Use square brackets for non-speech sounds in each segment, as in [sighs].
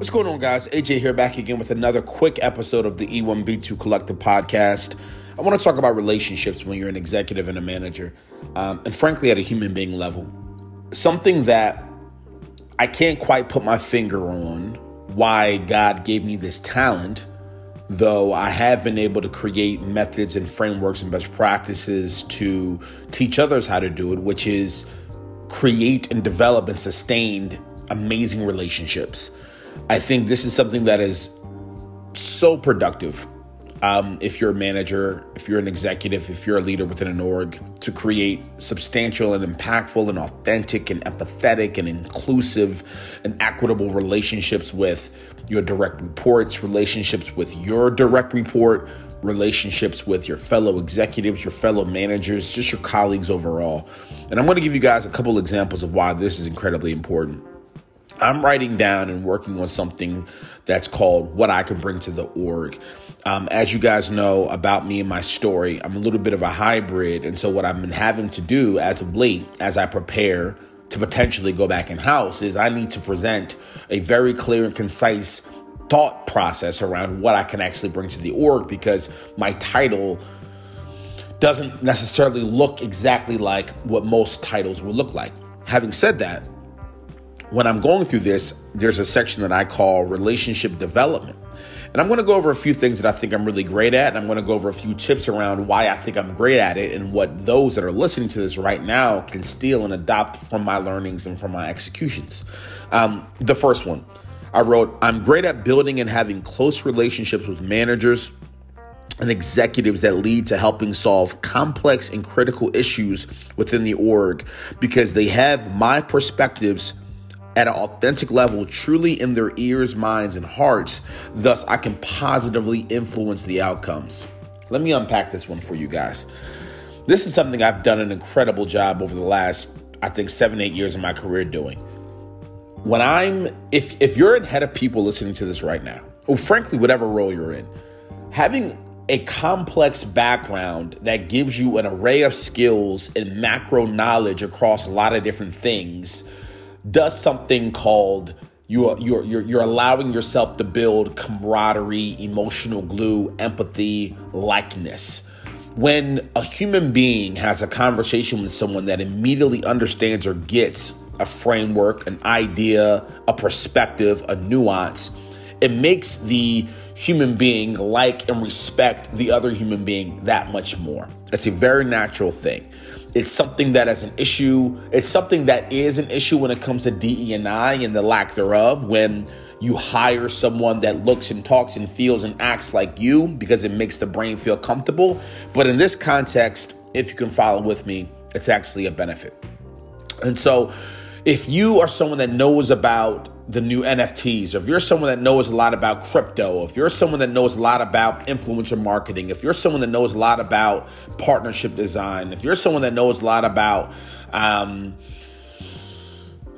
What's going on, guys? AJ here, back again with another quick episode of the E1B2 Collective podcast. I want to talk about relationships when you're an executive and a manager, um, and frankly, at a human being level. Something that I can't quite put my finger on why God gave me this talent, though I have been able to create methods and frameworks and best practices to teach others how to do it, which is create and develop and sustain amazing relationships. I think this is something that is so productive. Um, if you're a manager, if you're an executive, if you're a leader within an org, to create substantial and impactful and authentic and empathetic and inclusive and equitable relationships with your direct reports, relationships with your direct report, relationships with your fellow executives, your fellow managers, just your colleagues overall. And I'm going to give you guys a couple examples of why this is incredibly important. I'm writing down and working on something that's called What I Can Bring to the Org. Um, as you guys know about me and my story, I'm a little bit of a hybrid. And so, what I've been having to do as of late, as I prepare to potentially go back in house, is I need to present a very clear and concise thought process around what I can actually bring to the org because my title doesn't necessarily look exactly like what most titles would look like. Having said that, when I'm going through this, there's a section that I call relationship development. And I'm going to go over a few things that I think I'm really great at. And I'm going to go over a few tips around why I think I'm great at it and what those that are listening to this right now can steal and adopt from my learnings and from my executions. Um, the first one, I wrote, I'm great at building and having close relationships with managers and executives that lead to helping solve complex and critical issues within the org because they have my perspectives at an authentic level, truly in their ears, minds, and hearts. Thus, I can positively influence the outcomes. Let me unpack this one for you guys. This is something I've done an incredible job over the last, I think, seven, eight years of my career doing. When I'm, if if you're in head of people listening to this right now, or frankly, whatever role you're in, having a complex background that gives you an array of skills and macro knowledge across a lot of different things does something called you are, you're, you're, you're allowing yourself to build camaraderie, emotional glue, empathy, likeness. When a human being has a conversation with someone that immediately understands or gets a framework, an idea, a perspective, a nuance, it makes the human being like and respect the other human being that much more. It's a very natural thing. It's something that is an issue. It's something that is an issue when it comes to DE and I and the lack thereof. When you hire someone that looks and talks and feels and acts like you because it makes the brain feel comfortable. But in this context, if you can follow with me, it's actually a benefit. And so, if you are someone that knows about the new NFTs, if you're someone that knows a lot about crypto, if you're someone that knows a lot about influencer marketing, if you're someone that knows a lot about partnership design, if you're someone that knows a lot about um,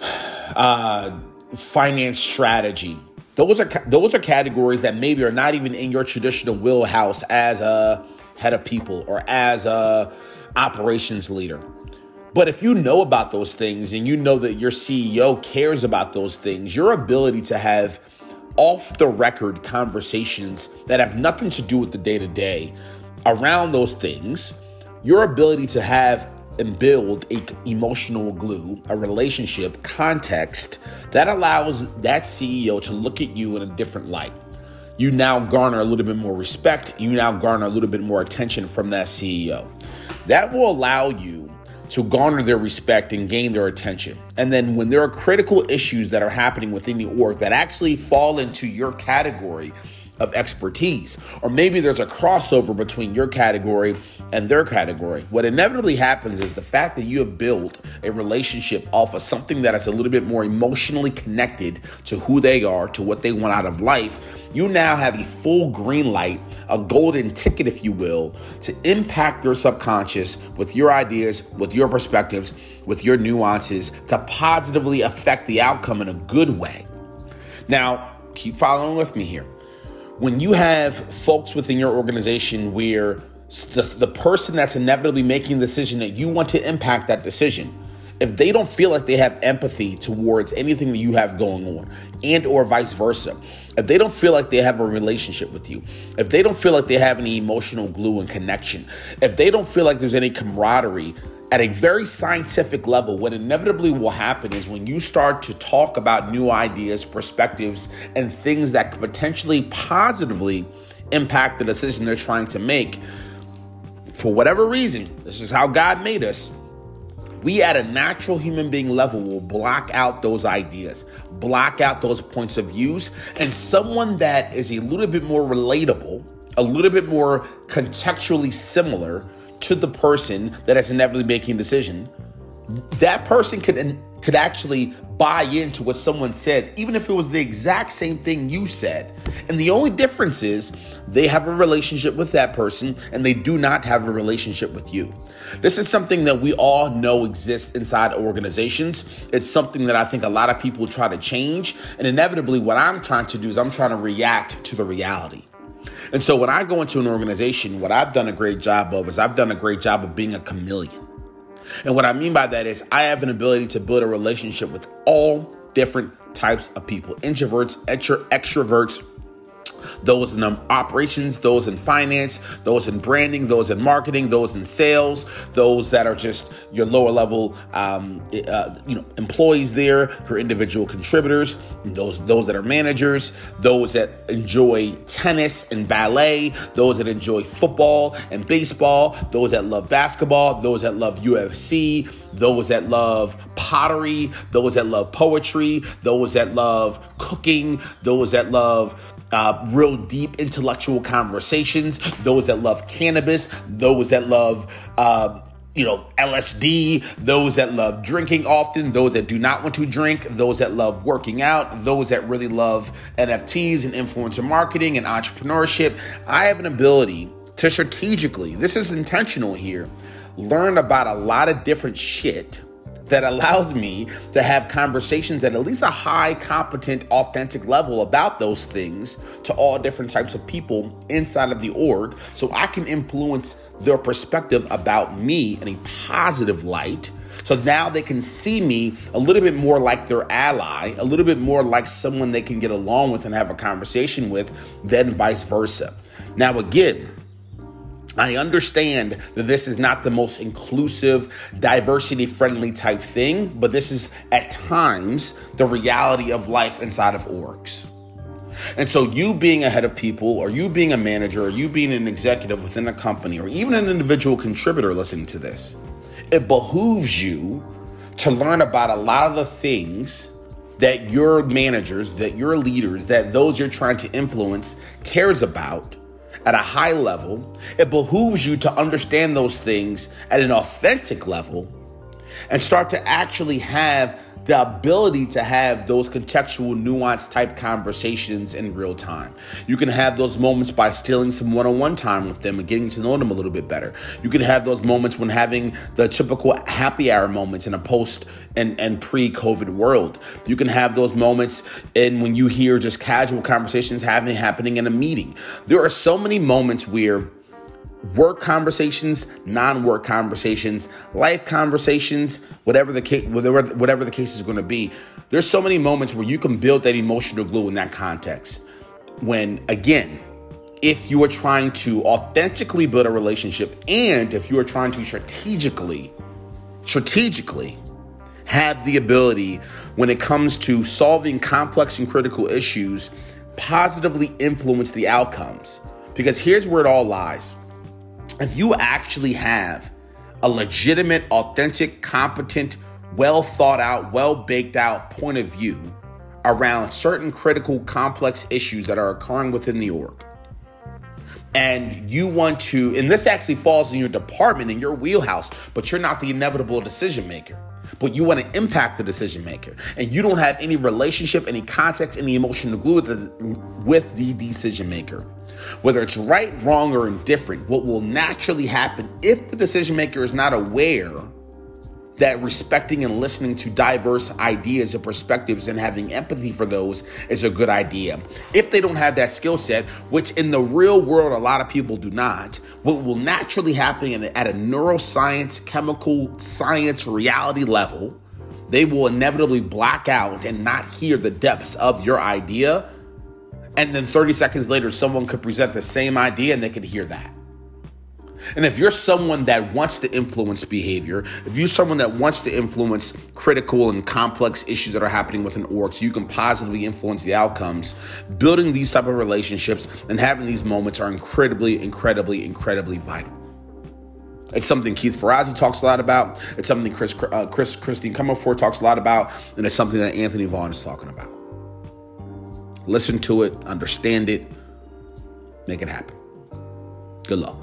[sighs] uh, finance strategy, those are those are categories that maybe are not even in your traditional wheelhouse as a head of people or as a operations leader. But if you know about those things and you know that your CEO cares about those things, your ability to have off the record conversations that have nothing to do with the day to day around those things, your ability to have and build a emotional glue, a relationship context that allows that CEO to look at you in a different light. You now garner a little bit more respect. You now garner a little bit more attention from that CEO. That will allow you to garner their respect and gain their attention. And then when there are critical issues that are happening within the org that actually fall into your category of expertise, or maybe there's a crossover between your category and their category. What inevitably happens is the fact that you have built a relationship off of something that is a little bit more emotionally connected to who they are, to what they want out of life you now have a full green light, a golden ticket, if you will, to impact their subconscious with your ideas, with your perspectives, with your nuances to positively affect the outcome in a good way. Now, keep following with me here. When you have folks within your organization where the, the person that's inevitably making the decision that you want to impact that decision if they don't feel like they have empathy towards anything that you have going on and or vice versa if they don't feel like they have a relationship with you if they don't feel like they have any emotional glue and connection if they don't feel like there's any camaraderie at a very scientific level, what inevitably will happen is when you start to talk about new ideas, perspectives, and things that could potentially positively impact the decision they're trying to make, for whatever reason, this is how God made us. We at a natural human being level will block out those ideas, block out those points of views, and someone that is a little bit more relatable, a little bit more contextually similar to the person that is inevitably making a decision, that person could could actually buy into what someone said, even if it was the exact same thing you said. And the only difference is they have a relationship with that person and they do not have a relationship with you. This is something that we all know exists inside organizations. It's something that I think a lot of people try to change. And inevitably, what I'm trying to do is I'm trying to react to the reality. And so when I go into an organization, what I've done a great job of is I've done a great job of being a chameleon. And what I mean by that is I have an ability to build a relationship with all different types of people introverts, extroverts, those in um, operations, those in finance, those in branding, those in marketing, those in sales, those that are just your lower level, um, uh, you know, employees there, your individual contributors, those those that are managers, those that enjoy tennis and ballet, those that enjoy football and baseball, those that love basketball, those that love UFC, those that love pottery, those that love poetry, those that love cooking, those that love uh, real deep intellectual conversations, those that love cannabis, those that love, uh, you know, LSD, those that love drinking often, those that do not want to drink, those that love working out, those that really love NFTs and influencer marketing and entrepreneurship. I have an ability to strategically, this is intentional here, learn about a lot of different shit that allows me to have conversations at at least a high, competent, authentic level about those things to all different types of people inside of the org so I can influence their perspective about me in a positive light. So now they can see me a little bit more like their ally, a little bit more like someone they can get along with and have a conversation with, than vice versa. Now, again, I understand that this is not the most inclusive, diversity friendly type thing, but this is at times the reality of life inside of orgs. And so, you being ahead of people, or you being a manager, or you being an executive within a company, or even an individual contributor listening to this, it behooves you to learn about a lot of the things that your managers, that your leaders, that those you're trying to influence cares about at a high level, it behooves you to understand those things at an authentic level and start to actually have the ability to have those contextual, nuanced type conversations in real time. You can have those moments by stealing some one on one time with them and getting to know them a little bit better. You can have those moments when having the typical happy hour moments in a post and, and pre COVID world. You can have those moments and when you hear just casual conversations having happening in a meeting. There are so many moments where work conversations, non-work conversations, life conversations, whatever the case, whatever, whatever the case is going to be. There's so many moments where you can build that emotional glue in that context. When again, if you are trying to authentically build a relationship and if you are trying to strategically strategically have the ability when it comes to solving complex and critical issues positively influence the outcomes because here's where it all lies if you actually have a legitimate, authentic, competent, well thought out, well baked out point of view around certain critical, complex issues that are occurring within the org, and you want to, and this actually falls in your department, in your wheelhouse, but you're not the inevitable decision maker but you want to impact the decision maker and you don't have any relationship any context any emotional glue with the, with the decision maker whether it's right, wrong, or indifferent, what will naturally happen if the decision maker is not aware that respecting and listening to diverse ideas and perspectives and having empathy for those is a good idea. If they don't have that skill set, which in the real world a lot of people do not, what will naturally happen at a neuroscience, chemical science, reality level, they will inevitably black out and not hear the depths of your idea. And then 30 seconds later, someone could present the same idea and they could hear that. And if you're someone that wants to influence behavior, if you're someone that wants to influence critical and complex issues that are happening within org so you can positively influence the outcomes, building these type of relationships and having these moments are incredibly, incredibly, incredibly vital. It's something Keith Ferrazzi talks a lot about. It's something Chris, uh, Chris Christine Comaford talks a lot about, and it's something that Anthony Vaughn is talking about. Listen to it, understand it, make it happen. Good luck.